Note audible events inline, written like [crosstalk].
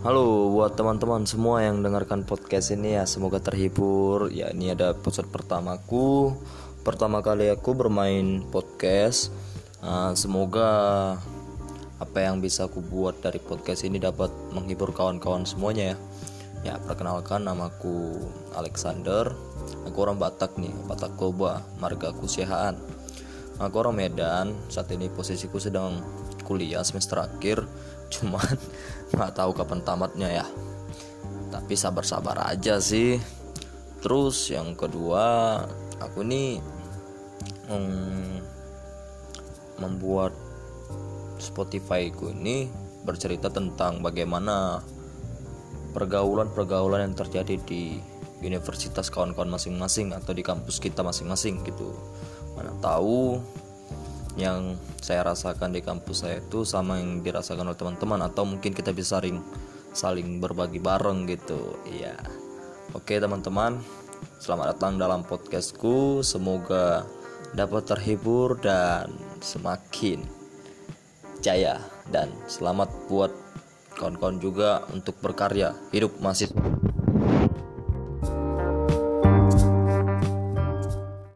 Halo buat teman-teman semua yang dengarkan podcast ini ya semoga terhibur. Ya ini ada episode pertamaku. Pertama kali aku bermain podcast. Uh, semoga apa yang bisa aku buat dari podcast ini dapat menghibur kawan-kawan semuanya ya. Ya perkenalkan namaku Alexander. Aku orang Batak nih Batak Koba marga Kusihaan aku orang Medan saat ini posisiku sedang kuliah semester akhir [laughs] cuman nggak tahu kapan tamatnya ya. Tapi sabar-sabar aja sih. Terus yang kedua aku ini hmm, membuat Spotify ku ini bercerita tentang bagaimana pergaulan-pergaulan yang terjadi di universitas kawan-kawan masing-masing atau di kampus kita masing-masing gitu mana tahu yang saya rasakan di kampus saya itu sama yang dirasakan oleh teman-teman atau mungkin kita bisa saling saling berbagi bareng gitu. Iya. Oke teman-teman selamat datang dalam podcastku. Semoga dapat terhibur dan semakin jaya dan selamat buat kawan-kawan juga untuk berkarya hidup mahasiswa